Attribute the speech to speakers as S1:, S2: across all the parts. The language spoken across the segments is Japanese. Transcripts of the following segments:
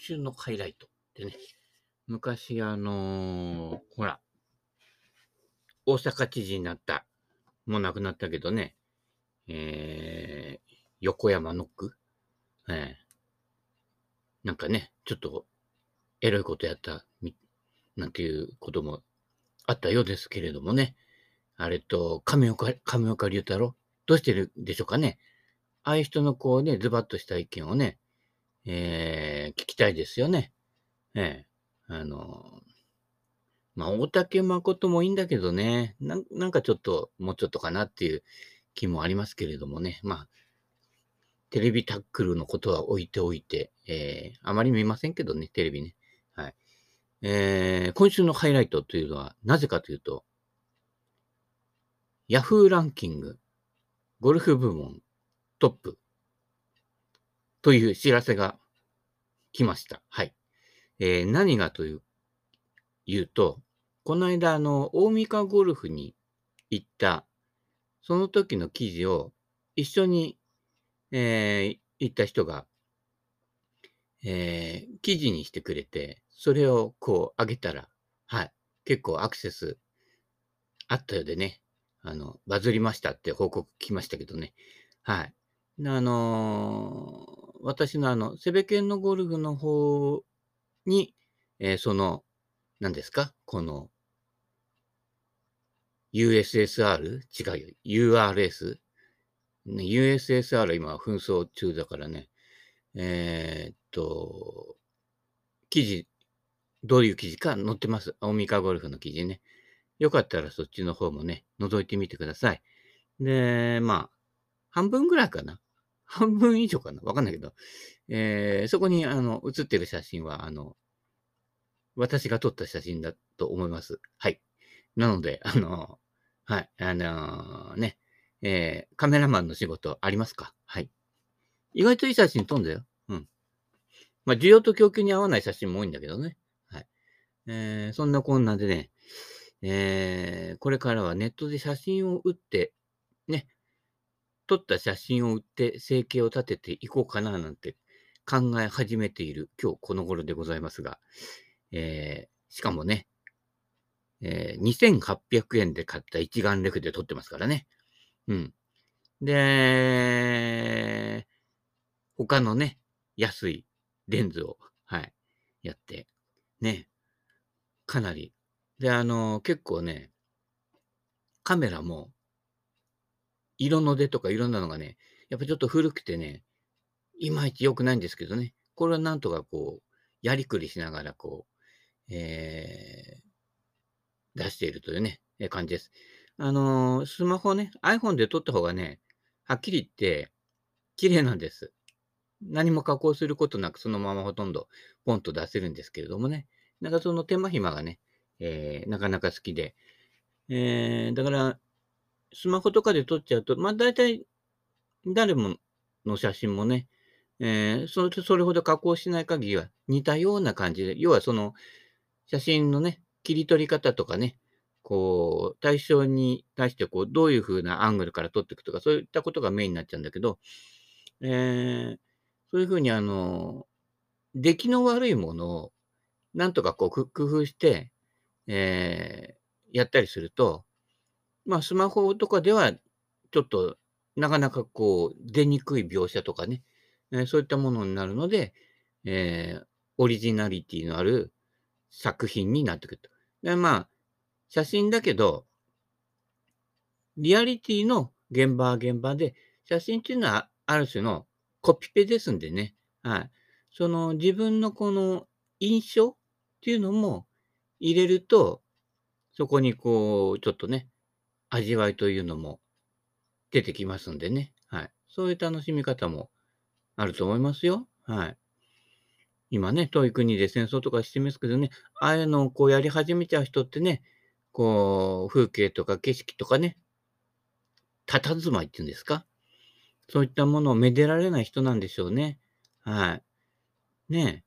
S1: 週のハイライトってね、昔あのーほら、大阪知事になった、もう亡くなったけどね、えー、横山ノック、えーなんかね、ちょっとエロいことやった、なんていうこともあったようですけれどもね、あれと、亀岡、亀岡龍太郎、どうしてるでしょうかね。ああいう人のこうね、ズバッとした意見をね、えー聞きたいですよね。ええあの、まあ、大竹誠もいいんだけどね、なんなんかちょっと、もうちょっとかなっていう気もありますけれどもね。まあ、テレビタックルのことは置いておいて、えーあまり見ませんけどね、テレビね。はい。えー今週のハイライトというのは、なぜかというと、ヤフーランキング、ゴルフ部門トップという知らせが来ました。はい。えー何がという、言うと、この間、あの、大三河ゴルフに行った、その時の記事を一緒に、えー行った人が、えー記事にしてくれて、それをこう上げたら、はい、結構アクセスあったようでね、あの、バズりましたって報告来ましたけどね。はい。あのー私のあの、セベケンのゴルフの方に、えーその、何ですか？この、USSR? 違うよ。URS? USSR 今紛争中だからね。えーっと、記事、どういう記事か載ってます。大三河ゴルフの記事ね。よかったらそっちの方もね、覗いてみてください。で、まあ、半分ぐらいかな。半分以上かな？わかんないけど。えーそこに、あの、写ってる写真は、あの、私が撮った写真だと思います。はい。なので、あの、はい、あのね、えーカメラマンの仕事ありますか？はい。意外といい写真撮んだよ。うん。まあ、需要と供給に合わない写真も多いんだけどね。はい。えーそんなこんなでね、えーこれからはネットで写真を打って、ね、撮った写真を売って生計を立てていこうかななんて考え始めている今日この頃でございますが、えーしかもね、えー2800円で買った一眼レフで撮ってますからね。うん。で、他のね、安いレンズを、はい、やって、ね、かなり。で、あの、結構ね、カメラも、色の出とかいろんなのがね、やっぱちょっと古くてね、いまいち良くないんですけどね、これはなんとかこう、やりくりしながらこう、えー出しているというね、え感じです。あのースマホね、iPhone で撮った方がね、はっきり言って、綺麗なんです。何も加工することなく、そのままほとんどポンと出せるんですけれどもね。なんかその手間暇がね、えーなかなか好きで。えーだから、スマホとかで撮っちゃうと、まあ大体、誰もの写真もね、えーそれそれほど加工しない限りは似たような感じで、要はその写真のね、切り取り方とかね、こう、対象に対してこう、どういう風なアングルから撮っていくとか、そういったことがメインになっちゃうんだけど、えーそういう風にあの、出来の悪いものを、なんとかこう、工夫して、えーやったりすると、まあ、スマホとかでは、ちょっと、なかなかこう、出にくい描写とかね、えそういったものになるので、えーオリジナリティのある作品になってくると。で、まあ、写真だけど、リアリティの現場は現場で、写真っていうのはある種のコピペですんでね。はい。その自分のこの印象っていうのも入れると、そこにこう、ちょっとね、味わいというのも出てきますんでね。はい。そういう楽しみ方もあると思いますよ。はい。今ね、遠い国で戦争とかしてますけどね、ああいうのをこうやり始めちゃう人ってね、こう、風景とか景色とかね、佇まいっていうんですか？そういったものをめでられない人なんでしょうね。はい。ね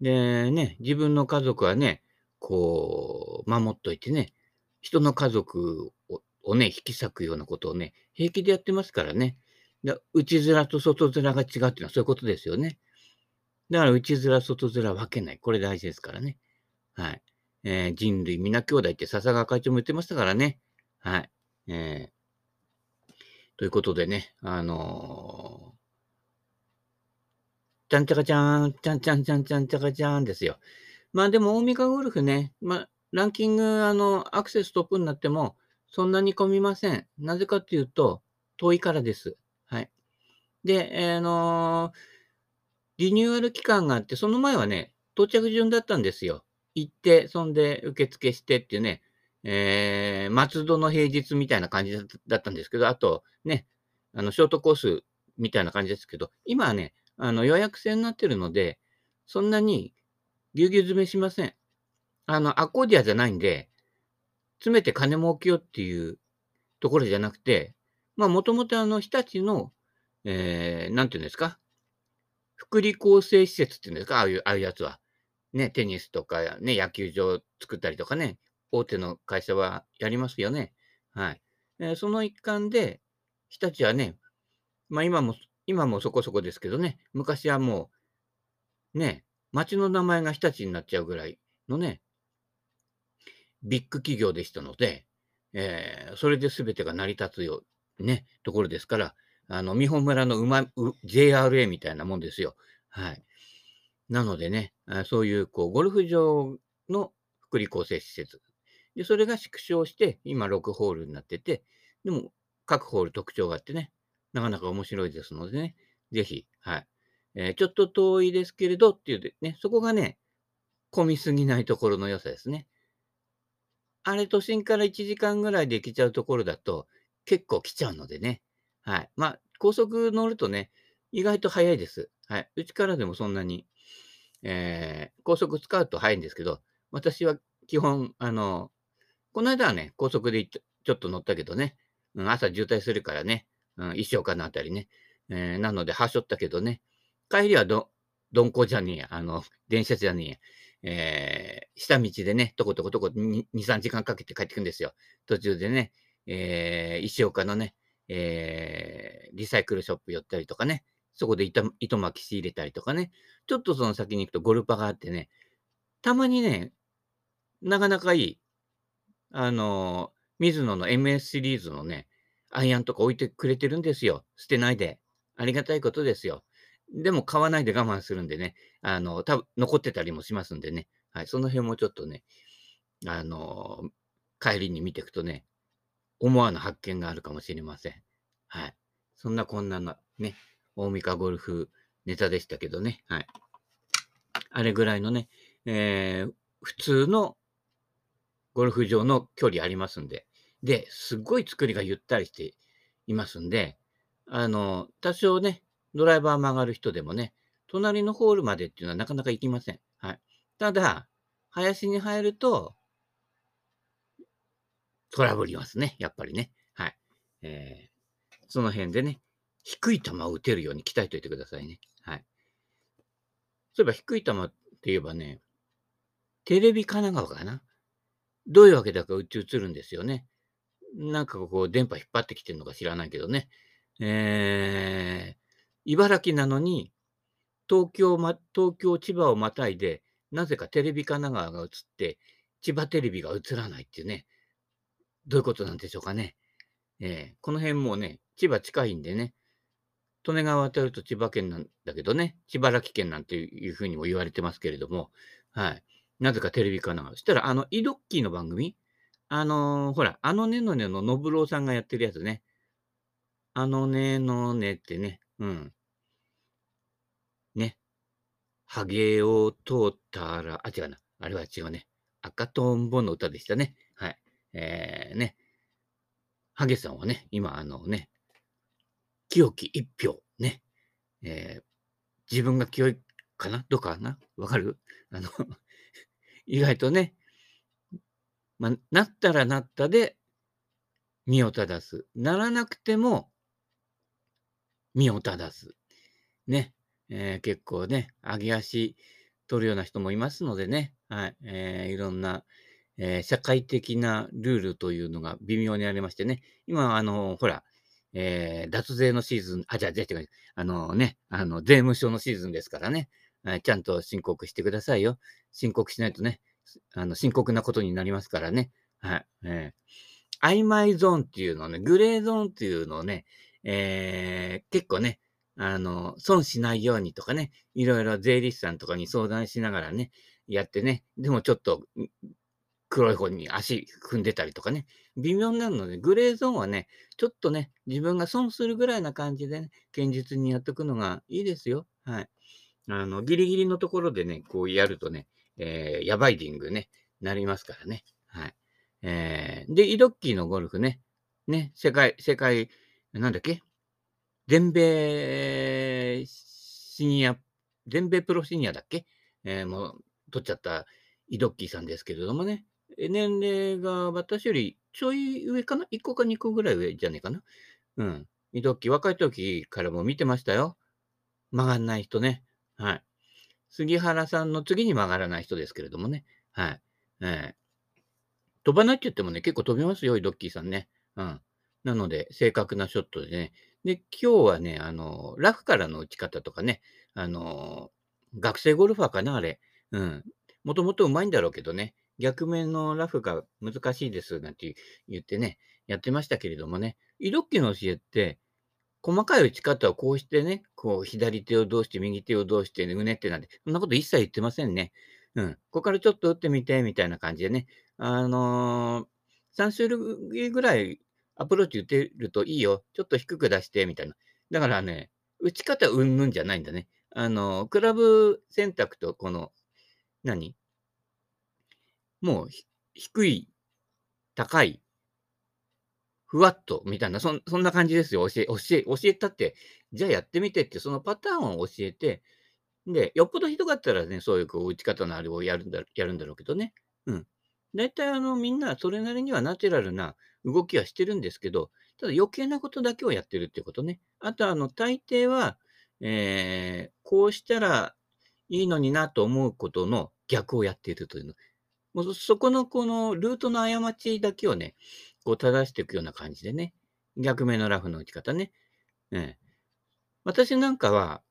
S1: え。で、ね、自分の家族はね、こう、守っといてね、人の家族ををね、引き裂くようなことをね、平気でやってますからね。で内面と外面が違うっていうのはそういうことですよね。だから内面、外面分けない。これ大事ですからね。はい。えー、人類皆兄弟って笹川会長も言ってましたからね。はい。えー、ということでね、あのー、ちゃんちゃかちゃん、ちゃんちゃんちゃんちゃんちゃかちゃんですよ。まあでも、大三河ゴルフね、まあ、ランキング、あの、アクセストップになっても、そんなに混みません。なぜかっていうと、遠いからです。はい。で、えー、の、リニューアル期間があって、その前はね、到着順だったんですよ。行って、そんで受付してっていうね、えー、松戸の平日みたいな感じだったんですけど、あとね、あの、ショートコースみたいな感じですけど、今はね、あの、予約制になってるので、そんなにぎゅうぎゅう詰めしません。あの、アコーディアじゃないんで、詰めて金儲けようっていうところじゃなくて、まあ、もともとあの、日立の、えー、なんていうんですか、福利厚生施設っていうんですか、ああいう、ああいうやつは。ね、テニスとかね、野球場作ったりとかね、大手の会社はやりますよね。はい。えー、その一環で、日立はね、まあ今も、今もそこそこですけどね、昔はもう、ね、町の名前が日立になっちゃうぐらいのね、ビッグ企業でしたので、えー、それで全てが成り立つよ、ね、ところですから、あの、美本村のうま、JRA みたいなもんですよ。はい。なのでね、そういう、こう、ゴルフ場の福利厚生施設。で、それが縮小して、今6ホールになってて、でも、各ホール特徴があってね、なかなか面白いですのでね、ぜひ、はい。えー、ちょっと遠いですけれどっていう、ね、そこがね、混みすぎないところの良さですね。あれ、都心から1時間ぐらいで行けちゃうところだと、結構来ちゃうのでね。はい。まあ、高速乗るとね、意外と早いです。はい。うちからでもそんなにえー、高速使うと早いんですけど、私は基本、あの、この間はね、高速でちょっと乗ったけどね、うん、朝渋滞するからね、うん、石岡のあたりね、えー、なので、はしょったけどね、帰りはど、鈍行じゃねえや、あの、電車じゃねえや、えー、下道でね、とことことこ2、3時間かけて帰ってくんですよ。途中でね、えー、石岡のね、えー、リサイクルショップ寄ったりとかね、そこで糸糸巻き仕入れたりとかね、ちょっとその先に行くとゴルパがあってね、たまにね、なかなかいい、あの、水野の MS シリーズのね、アイアンとか置いてくれてるんですよ。捨てないで。ありがたいことですよ。でも買わないで我慢するんでね、あの、多分残ってたりもしますんでね。はい、その辺もちょっとね、あの、帰りに見ていくとね、思わぬ発見があるかもしれません。はい。そんなこんなのね、大三河ゴルフネタでしたけどね。はい。あれぐらいのね、えー、普通のゴルフ場の距離ありますんで。で、すっごい作りがゆったりしていますんで、あの、多少ね、ドライバー曲がる人でもね、隣のホールまでっていうのはなかなか行きません。はい。ただ、林に入ると、トラブりますね。やっぱりね。はい。えー、その辺でね、低い球を打てるように鍛えておいてくださいね。はい。そういえば低い球って言えばね、テレビ神奈川かな？どういうわけだかうち映るんですよね。なんかこう、電波引っ張ってきてるのか知らないけどね。えー、茨城なのに、東京、ま、東京、千葉をまたいで、なぜかテレビ神奈川が映って、千葉テレビが映らないっていうね。どういうことなんでしょうかね。えー、この辺もね、千葉近いんでね、利根川渡ると千葉県なんだけどね、千原木県なんていうふうにも言われてますけれども、はい。なぜかテレビかな。そしたら、あの、イドッキーの番組あのー、ほら、あのねのねののぶろうさんがやってるやつね。あのねのねってね、うん。ね。ハゲを通ったら、あ、違うな。あれは違うね。赤とんぼの歌でしたね。はい。えー、ね。ハゲさんはね、今、あのね、清き一票ね。えー、自分が清いかな？どうかな？わかる？あの 意外とね、まあ、なったらなったで身を正す。ならなくても身を正す。ね。えー、結構ね、上げ足取るような人もいますのでね。はい。えー、いろんな、えー、社会的なルールというのが微妙にありましてね。今、あの、ほら、えー、脱税のシーズン、あ、じゃあ、じゃあ、違う、あのね、あの、税務署のシーズンですからね。えちゃんと申告してくださいよ。申告しないとね、あの、深刻なことになりますからね。はい。えー、曖昧ゾーンっていうのね、グレーゾーンっていうのをね、えー、結構ね、あの、損しないようにとかね、いろいろ税理士さんとかに相談しながらね、やってね、でもちょっと黒い方に足踏んでたりとかね、微妙になるので、グレーゾーンはね、ちょっとね、自分が損するぐらいな感じでね、堅実にやっておくのがいいですよ。はい。あの、ギリギリのところでね、こうやるとね、えー、ヤバイディングね、なりますからね。はい。えー、で、イドッキーのゴルフね、ね、世界、世界、なんだっけ？全米シニア、全米プロシニアだっけ？えー、もう、取っちゃったイドッキーさんですけれどもね、年齢が私よりちょい上かな ?1 個か2個ぐらい上じゃねえかな？うん。イドッキー、若い時からも見てましたよ。曲がんない人ね。はい。杉原さんの次に曲がらない人ですけれどもね。はい。えー、飛ばないって言ってもね、結構飛びますよ、イドッキーさんね。うん。なので、正確なショットでね。で、今日はね、あの、ラフからの打ち方とかね、あの、学生ゴルファーかな、あれ。うん。もともと上手いんだろうけどね、逆面のラフが難しいですなんて言ってね、やってましたけれどもね、イドッキの教えって、細かい打ち方をこうしてね、こう左手をどうして右手をどうして、ね、うねってなんて、そんなこと一切言ってませんね。うん。ここからちょっと打ってみて、みたいな感じでね。あのー、3種類ぐらいアプローチ打てるといいよ。ちょっと低く出して、みたいな。だからね、打ち方うんぬんじゃないんだね。あの、クラブ選択とこの、何？もう、低い、高い、ふわっと、みたいな、そそんな感じですよ。教え、教え、教えたって、じゃあやってみてって、そのパターンを教えて、で、よっぽどひどかったらね、そういうこう打ち方のあれをやるんだやるんだろうけどね。うん。大体あの、みんなそれなりにはナチュラルな動きはしてるんですけど、ただ余計なことだけをやってるってことね。あとあの、大抵は、えー、こうしたらいいのになと思うことの逆をやっているというの。もうそこのこのルートの過ちだけをね、こう正していくような感じでね。逆目のラフの打ち方ね。うん、私なんかは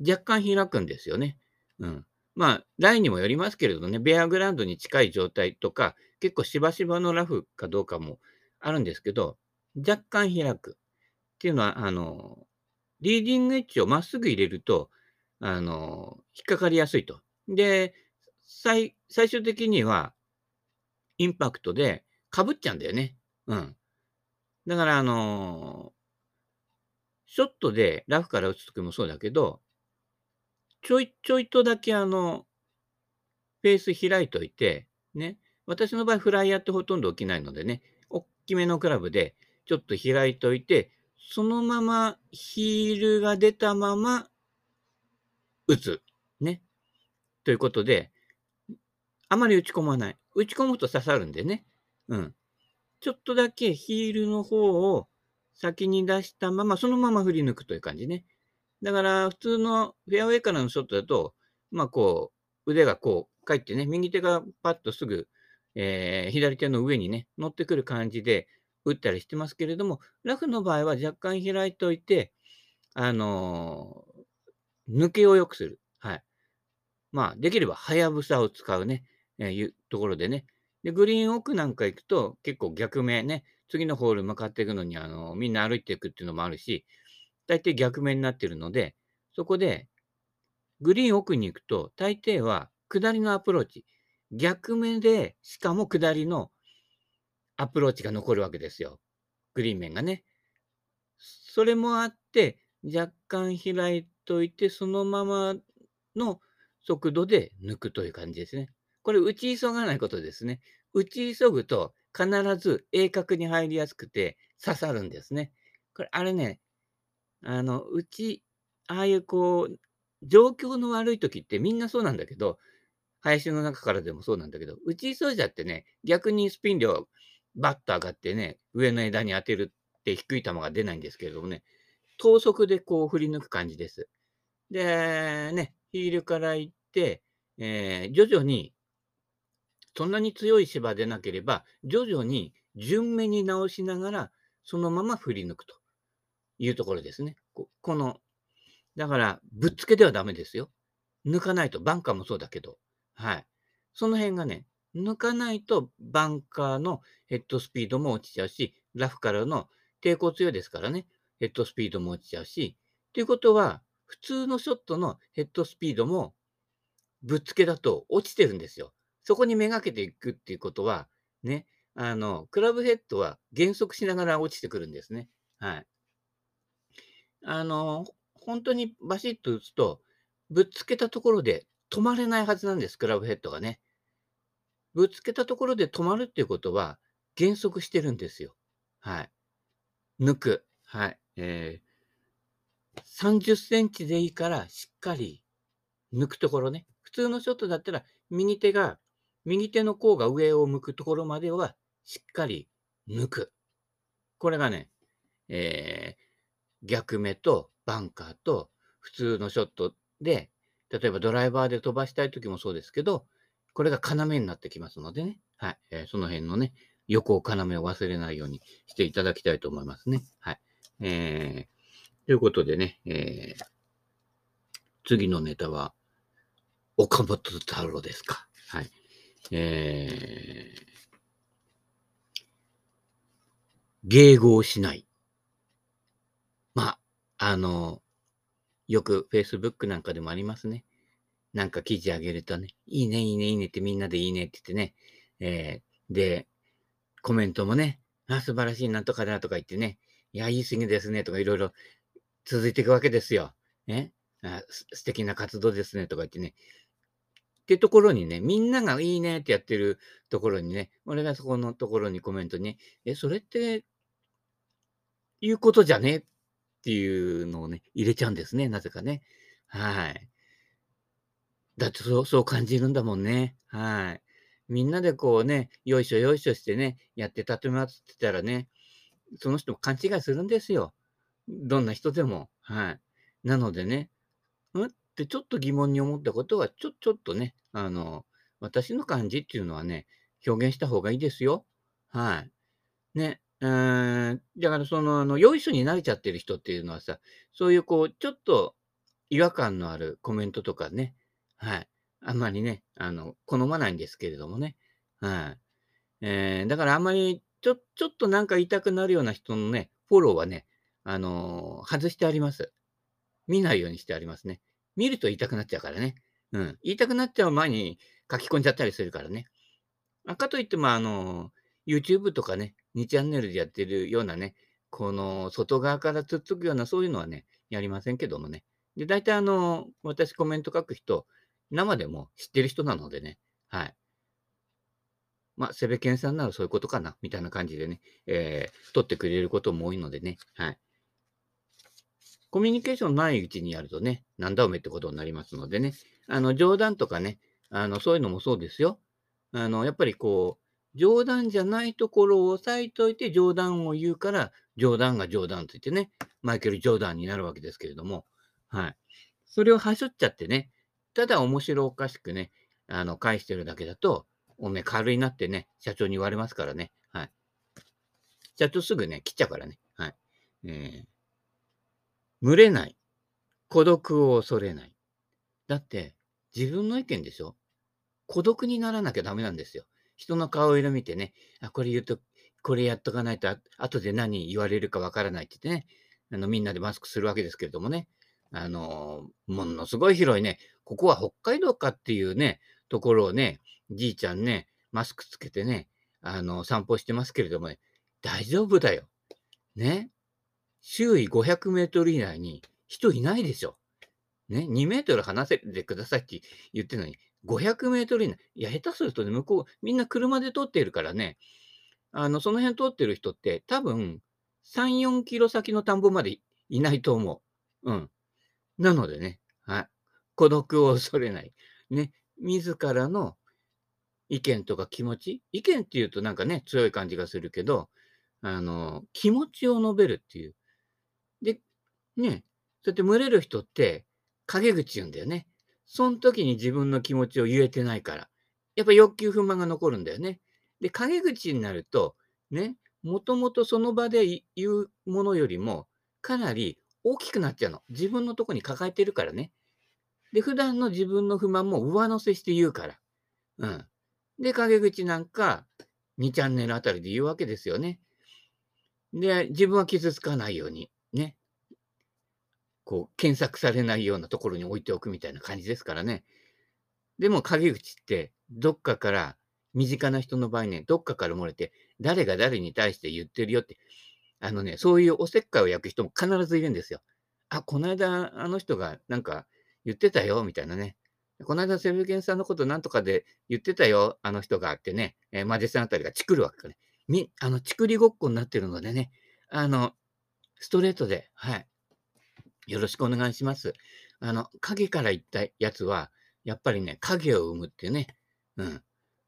S1: 若干開くんですよね。うん。まあ、ラインにもよりますけれどね、ベアグラウンドに近い状態とか、結構しばしばのラフかどうかもあるんですけど、若干開く。っていうのは、あの、リーディングエッジをまっすぐ入れると、あの、引っかかりやすいと。で、最、最終的には、インパクトで被っちゃうんだよね。うん。だから、あの、ショットでラフから打つときもそうだけど、ちょいちょいとだけあの、フェース開いといて、ね。私の場合、フライヤーってほとんど起きないのでね、大きめのクラブでちょっと開いといて、そのままヒールが出たまま打つ。ね。ということで、あまり打ち込まない。打ち込むと刺さるんでね。うん。ちょっとだけヒールの方を先に出したまま、そのまま振り抜くという感じね。だから、普通のフェアウェイからのショットだと、まあこう、腕がこう、返ってね、右手がパッとすぐ、えー、左手の上にね、乗ってくる感じで打ったりしてますけれども、ラフの場合は若干開いといて、あのー、抜けを良くする。はい。まあ、できれば、はやぶさを使うね。えいうところでね。で、グリーン奥なんか行くと結構逆目ね、次のホール向かっていくのにあのみんな歩いていくっていうのもあるし、大抵逆目になってるので、そこでグリーン奥に行くと大抵は下りのアプローチ、逆目でしかも下りのアプローチが残るわけですよ。グリーン面がね。それもあって、若干開いといて、そのままの速度で抜くという感じですね。これ打ち急がないことですね。打ち急ぐと必ず鋭角に入りやすくて刺さるんですね。これ、あれね、あの、うち、ああいうこう、状況の悪い時ってみんなそうなんだけど、林の中からでもそうなんだけど、打ち急いじゃってね、逆にスピン量バッと上がってね、上の枝に当てるって低い球が出ないんですけれどもね、等速でこう振り抜く感じです。で、ね、ヒールから行って、えー、徐々にそんなに強い芝でなければ、徐々に順目に直しながら、そのまま振り抜くというところですね。ここの、だから、ぶっつけではダメですよ。抜かないと、バンカーもそうだけど、はい。その辺がね、抜かないとバンカーのヘッドスピードも落ちちゃうし、ラフからの抵抗強いですからね、ヘッドスピードも落ちちゃうし、ということは、普通のショットのヘッドスピードもぶっつけだと落ちてるんですよ。そこにめがけていくっていうことは、ね、あの、クラブヘッドは減速しながら落ちてくるんですね。はい。あの、本当にバシッと打つと、ぶっつけたところで止まれないはずなんです、クラブヘッドがね。ぶつけたところで止まるっていうことは、減速してるんですよ。はい。抜く。はい。えー、30センチでいいからしっかり抜くところね。普通のショットだったら、右手が、右手の甲が上を向くところまではしっかり抜く。これがね、えー、逆目とバンカーと普通のショットで、例えばドライバーで飛ばしたい時もそうですけど、これが要になってきますのでね。はい。えー、その辺のね、横を要を忘れないようにしていただきたいと思いますね。はい。えー、ということでね、えー、次のネタは、岡本太郎ですか。はい。えー、迎合しない。まあ、あの、よく Facebook なんかでもありますね。なんか記事あげるとね、いいね、いいね、いいねってみんなでいいねって言ってね、えー、で、コメントもね、あ、素晴らしい、なんとかだとか言ってね、いや、言い過ぎですね、とかいろいろ続いていくわけですよ。ねあ素敵な活動ですね、とか言ってね。ってところにね、みんながいいねってやってるところにね、俺がそこのところにコメントに、え、それって、いうことじゃねっていうのをね、入れちゃうんですね、なぜかね。はい。だってそう、そう感じるんだもんね。はい。みんなでこうね、よいしょよいしょしてね、やって立て回ってたらね、その人も勘違いするんですよ。どんな人でも。はい。なのでね、ん？ってちょっと疑問に思ったことは、ちょ、ちょっとね、あの、私の感じっていうのはね、表現した方がいいですよ。はい。ね。うん、だからその、あの、よいしょに慣れちゃってる人っていうのはさ、そういうこう、ちょっと違和感のあるコメントとかね、はい。あんまりね、あの、好まないんですけれどもね。はい。えー、だからあんまり、ちょ、ちょっとなんか言いたくなるような人のね、フォローはね、あのー、外してあります。見ないようにしてありますね。見ると言いたくなっちゃうからね。うん。言いたくなっちゃう前に書き込んじゃったりするからね。かといっても、あのー、YouTube とかね、2チャンネルでやってるようなね、この外側からつっつくようなそういうのはね、やりませんけどもね。で、大体あの、私コメント書く人、生でも知ってる人なのでね、はい。まあ、セベケンさんならそういうことかな、みたいな感じでね、えー、取ってくれることも多いのでね、はい。コミュニケーションないうちにやるとね、なんだおめってことになりますのでね、あの、冗談とかね、あの、そういうのもそうですよ。あの、やっぱりこう、冗談じゃないところを押さえといて冗談を言うから、冗談が冗談と言ってね、マイケル・ジョーダンになるわけですけれども、はい。それをはしょっちゃってね、ただ面白おかしくね、あの、返してるだけだと、おめえ軽いなってね、社長に言われますからね。はい。社長すぐね、切っちゃうからね。はい。えー、群れない。孤独を恐れない。だって、自分の意見でしょ？孤独にならなきゃダメなんですよ。人の顔色見てね、あ、これ言うと、これやっとかないと、あ後で何言われるかわからないって言ってね、あの、みんなでマスクするわけですけれどもね。あの、ものすごい広いね、ここは北海道かっていうね、ところをね、じいちゃんね、マスクつけてね、あの、散歩してますけれどもね、大丈夫だよ。ね。周囲500メートル以内に人いないでしょ。ね。2メートル離せてくださいって言ってるのに、500メートル以内。いや、下手するとね、向こう、みんな車で通っているからね、あの、その辺通ってる人って多分、3、4キロ先の田んぼまでいないと思う。うん。なのでね、はい。孤独を恐れない。ね。自らの意見とか気持ち意見っていうとなんかね、強い感じがするけど、あの、気持ちを述べるっていう。で、ね、そうやって群れる人って陰口言うんだよね。その時に自分の気持ちを言えてないから。やっぱ欲求不満が残るんだよね。で、陰口になると、ね、もともとその場で言うものよりも、かなり大きくなっちゃうの。自分のとこに抱えてるからね。で、普段の自分の不満も上乗せして言うから。うん。で、陰口なんか、2チャンネルあたりで言うわけですよね。で、自分は傷つかないように、ね。こう、検索されないようなところに置いておくみたいな感じですからね。でも、陰口って、どっかから、身近な人の場合ね、どっかから漏れて、誰が誰に対して言ってるよって、あのね、そういうおせっかいを焼く人も必ずいるんですよ。あ、この間、あの人がなんか言ってたよ、みたいなね。この間、セブケンさんのことなんとかで言ってたよ、あの人がってね、えー、マジさんあたりがチクるわけかね。み、あの、チクりごっこになってるのでね、あの、ストレートで、はい。よろしくお願いします。あの、影から言ったやつは、やっぱりね、影を生むっていうね、うん。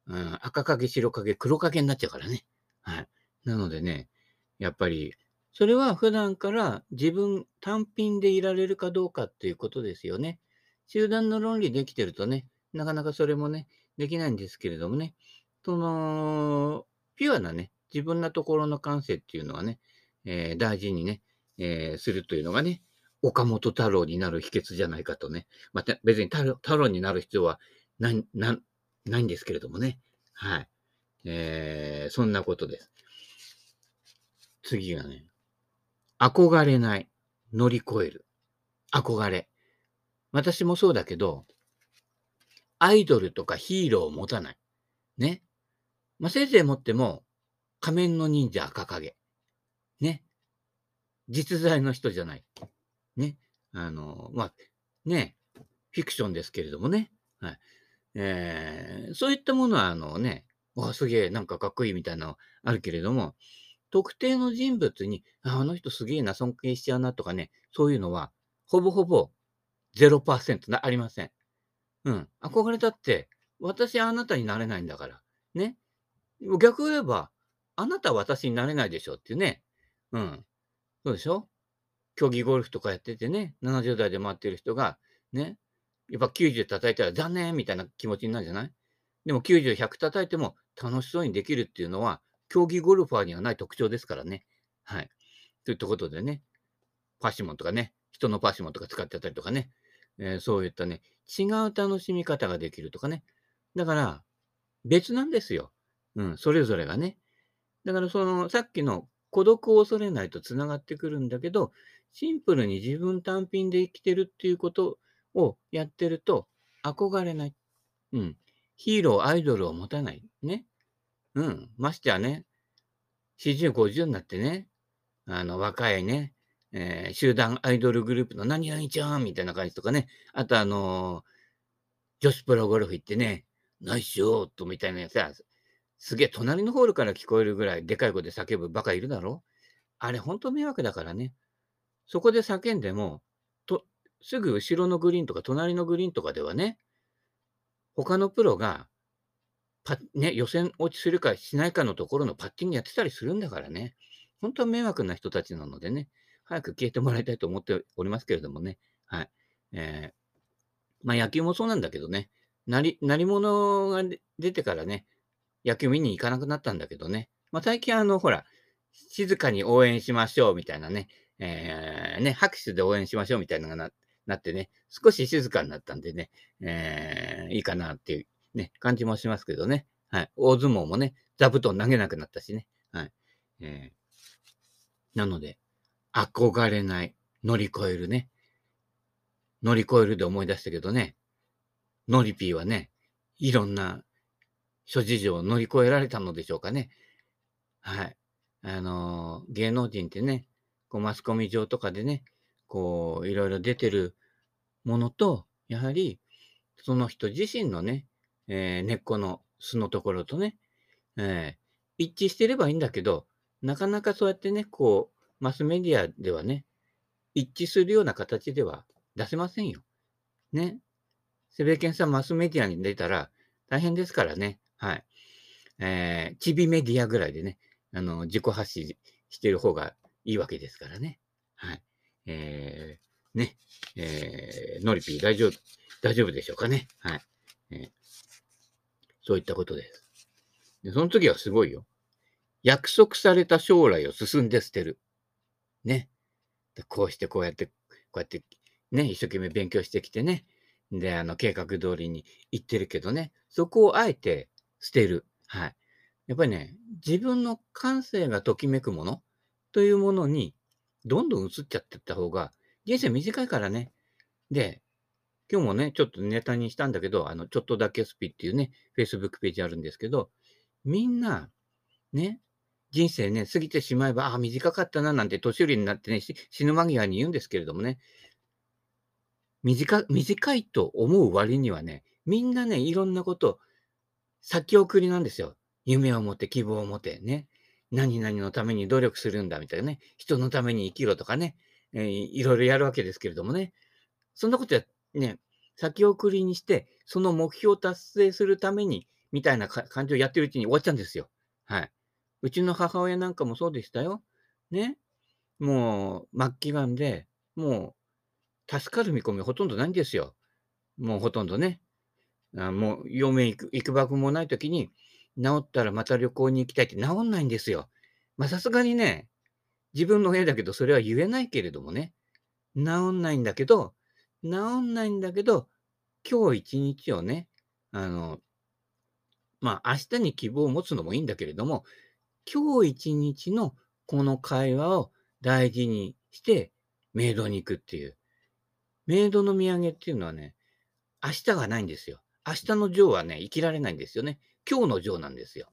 S1: うん、赤影、白影、黒影になっちゃうからね。はい。なのでね、やっぱり、それは普段から自分単品でいられるかどうかっていうことですよね。集団の論理できてるとね、なかなかそれもね、できないんですけれどもね、その、ピュアなね、自分のところの感性っていうのはね、えー、大事にね、えー、するというのがね、岡本太郎になる秘訣じゃないかとね。また別に太郎になる必要はない、な、ないんですけれどもね。はい。えー、そんなことです。次がね、憧れない、乗り越える。憧れ。私もそうだけど、アイドルとかヒーローを持たない。ね。まあ、せいぜい持っても、仮面の忍者赤影。ね。実在の人じゃない。ね。あの、まあ、ね。フィクションですけれどもね。はい。えー、そういったものは、あのね、わ、すげえ、なんかかっこいいみたいなのあるけれども、特定の人物に、ああの人すげえな、尊敬しちゃうなとかね、そういうのは、ほぼほぼ0%な、ありません。うん。憧れたって、私あなたになれないんだから。ね。逆を言えば、あなたは私になれないでしょっていうね。うん。そうでしょ？競技ゴルフとかやっててね、70代で回ってる人が、ね、やっぱ90叩いたら残念みたいな気持ちになるじゃない？でも90、100叩いても楽しそうにできるっていうのは、競技ゴルファーにはない特徴ですからね。はい。といったことでね、パシモンとかね、人のパシモンとか使ってたりとかね、えー、そういったね、違う楽しみ方ができるとかね。だから、別なんですよ。うん、それぞれがね。だから、その、さっきの孤独を恐れないと繋がってくるんだけど、シンプルに自分単品で生きてるっていうことをやってると、憧れない。うん。ヒーロー、アイドルを持たない。ね。うん。ましてやね、40、50になってね、あの、若いね、えー、集団アイドルグループの何々ちゃんみたいな感じとかね、あとあのー、女子プロゴルフ行ってね、ナイスショートみたいなやつさ、すげえ隣のホールから聞こえるぐらいでかい声で叫ぶバカいるだろあれほんと迷惑だからね。そこで叫んでも、と、すぐ後ろのグリーンとか隣のグリーンとかではね、他のプロが、パね、予選落ちするかしないかのところのパッティングやってたりするんだからね。本当は迷惑な人たちなのでね。早く消えてもらいたいと思っておりますけれどもね。はい。えー、まあ野球もそうなんだけどね。なり、なり物が出てからね、野球見に行かなくなったんだけどね。まあ最近あの、ほら、静かに応援しましょうみたいなね、えー、ね、拍手で応援しましょうみたいなのがななってね、少し静かになったんでね、えー、いいかなっていうね、感じもしますけどね。はい。大相撲もね、座布団投げなくなったしね。はい。えー、なので、憧れない。乗り越えるね。乗り越えるで思い出したけどね。ノリピーはね、いろんな諸事情を乗り越えられたのでしょうかね。はい。あのー、芸能人ってね、こうマスコミ上とかでね、こう、いろいろ出てるものと、やはり、その人自身のね、えー、根っこの巣のところとね、えー、一致してればいいんだけど、なかなかそうやってね、こう、マスメディアではね、一致するような形では出せませんよ。ね。セベケンさんマスメディアに出たら大変ですからね。はい。えー、チビメディアぐらいでね、あの、自己発信してる方がいいわけですからね。はい。えー、ね。えー、ノリピー大丈夫、大丈夫でしょうかね。はい。えー、そういったことです。で、その時はすごいよ。約束された将来を進んで捨てる。ね。でこうしてこうやって、こうやって、ね、一生懸命勉強してきてね、で、あの、計画通りに行ってるけどね、そこをあえて捨てる。はい。やっぱりね、自分の感性がときめくものというものに、どんどん移っちゃってった方が、人生短いからね。で、今日もね、ちょっとネタにしたんだけど、あの、ちょっとだけスピっていうね、Facebook ページあるんですけど、みんな、ね、人生ね、過ぎてしまえば、ああ、短かったな、なんて年寄りになってね、死ぬ間際に言うんですけれどもね、短短いと思う割にはね、みんなね、いろんなこと、先送りなんですよ。夢を持って、希望を持ってね。何々のために努力するんだみたいなね。人のために生きろとかね。えー、いろいろやるわけですけれどもね。そんなことや、ね、先送りにして、その目標を達成するために、みたいな感じをやってるうちに終わっちゃうんですよ。はい。うちの母親なんかもそうでしたよ。ね。もう、末期がんで、もう、助かる見込みほとんどないんですよ。もうほとんどね。あもう、嫁行く、行く場もないときに、治ったらまた旅行に行きたいって治んないんですよ。まあ、さすがにね、自分の部屋だけど、それは言えないけれどもね。治んないんだけど、治んないんだけど、今日一日をね、あの、まあ、明日に希望を持つのもいいんだけれども、今日一日のこの会話を大事にしてメイドに行くっていう。メイドの土産っていうのはね、明日がないんですよ。明日のジョーはね、生きられないんですよね。今日のジョーなんですよ。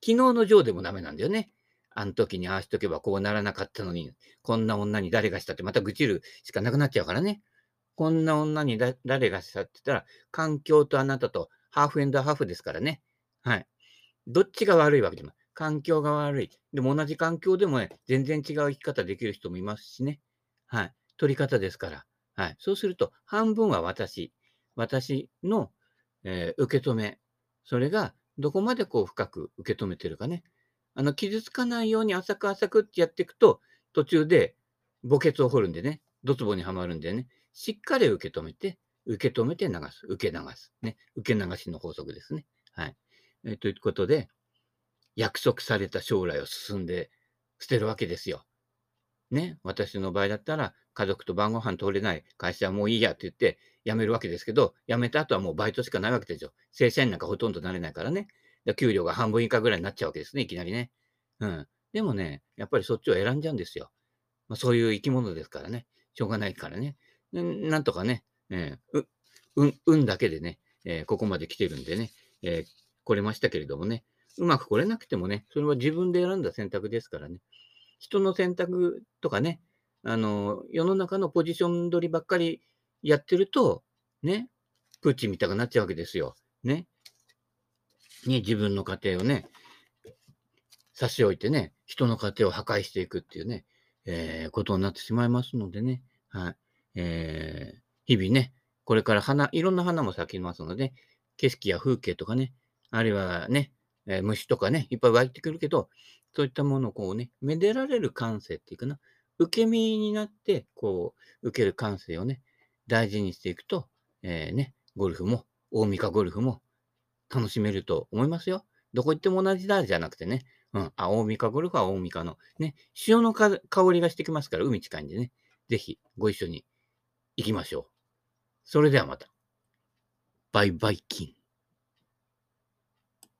S1: 昨日のジョーでもダメなんだよね。あの時にああしとけばこうならなかったのに、こんな女に誰がしたってまた愚痴るしかなくなっちゃうからね。こんな女に誰がしたって言ったら、環境とあなたとハーフエンドハーフですからね。はい。どっちが悪いわけでも環境が悪い。でも同じ環境でもね、全然違う生き方できる人もいますしね。はい。取り方ですから。はい。そうすると、半分は私。私の、えー、受け止め。それが、どこまでこう深く受け止めてるかね。あの、傷つかないように浅く浅くってやっていくと、途中で墓穴を掘るんでね、ドツボにはまるんでね、しっかり受け止めて、受け止めて流す。受け流す。ね。受け流しの法則ですね。はい。えー、ということで、約束された将来を進んで捨てるわけですよ。ね。私の場合だったら、家族と晩ご飯通れない会社はもういいやって言って辞めるわけですけど、辞めた後はもうバイトしかないわけですよ。正社員なんかほとんどなれないからね。給料が半分以下ぐらいになっちゃうわけですね、いきなりね。うん。でもね、やっぱりそっちを選んじゃうんですよ。まあ、そういう生き物ですからね。しょうがないからね。なんとかね、えー、う、運だけでね、えー、ここまで来てるんでね、えー、来れましたけれどもね、うまく来れなくてもね、それは自分で選んだ選択ですからね。人の選択とかね、あの、世の中のポジション取りばっかりやってると、ね、プーチンみたくなっちゃうわけですよ。ね。ね、自分の家庭をね、差し置いてね、人の家庭を破壊していくっていうね、えー、ことになってしまいますのでね、はい。えー、日々ね、これから花、いろんな花も咲きますので、景色や風景とかね、あるいはね、えー、虫とかね、いっぱい湧いてくるけど、そういったものをこうね、めでられる感性っていうかな、受け身になって、こう、受ける感性をね、大事にしていくと、えー、ね、ゴルフも、大三かゴルフも楽しめると思いますよ。どこ行っても同じだじゃなくてね、うん、あ、大三かゴルフは大三かの、ね、潮の香りがしてきますから、海近いんでね、ぜひご一緒に行きましょう。それではまた。バイバイキン。